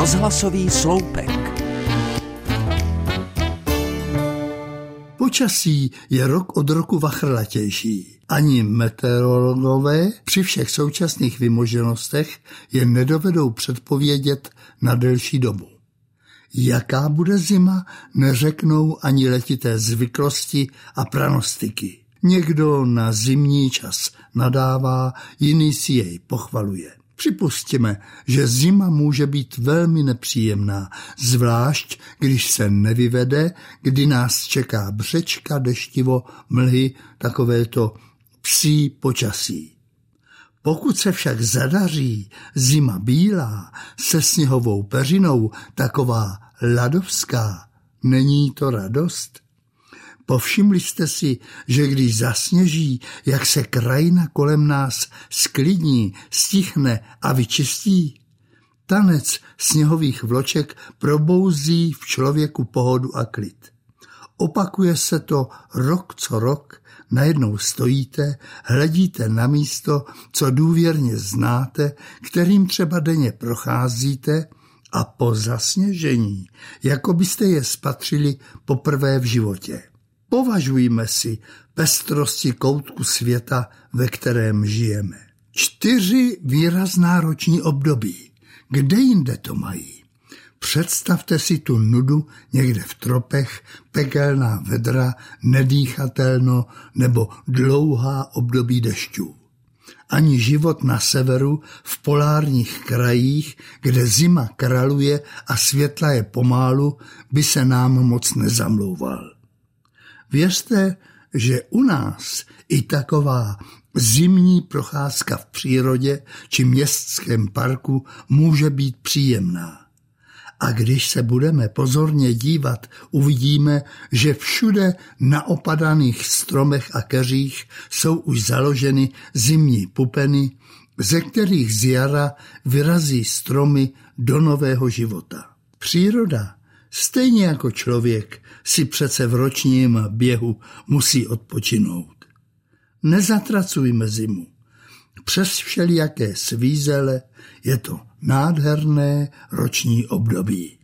Rozhlasový sloupek. Počasí je rok od roku vachrlatější. Ani meteorologové při všech současných vymoženostech je nedovedou předpovědět na delší dobu. Jaká bude zima, neřeknou ani letité zvyklosti a pranostiky. Někdo na zimní čas nadává, jiný si jej pochvaluje. Připustíme, že zima může být velmi nepříjemná, zvlášť když se nevyvede, kdy nás čeká břečka, deštivo, mlhy, takovéto psí počasí. Pokud se však zadaří zima bílá se sněhovou peřinou, taková ladovská, není to radost? Povšimli jste si, že když zasněží, jak se krajina kolem nás sklidní, stichne a vyčistí? Tanec sněhových vloček probouzí v člověku pohodu a klid. Opakuje se to rok co rok, najednou stojíte, hledíte na místo, co důvěrně znáte, kterým třeba denně procházíte a po zasněžení, jako byste je spatřili poprvé v životě. Považujme si pestrosti koutku světa, ve kterém žijeme. Čtyři výrazná roční období. Kde jinde to mají? Představte si tu nudu někde v tropech, pekelná vedra, nedýchatelno nebo dlouhá období dešťů. Ani život na severu, v polárních krajích, kde zima kraluje a světla je pomálu, by se nám moc nezamlouval. Věřte, že u nás i taková zimní procházka v přírodě či městském parku může být příjemná. A když se budeme pozorně dívat, uvidíme, že všude na opadaných stromech a keřích jsou už založeny zimní pupeny, ze kterých z jara vyrazí stromy do nového života. Příroda Stejně jako člověk si přece v ročním běhu musí odpočinout. Nezatracujme zimu. Přes všelijaké svízele je to nádherné roční období.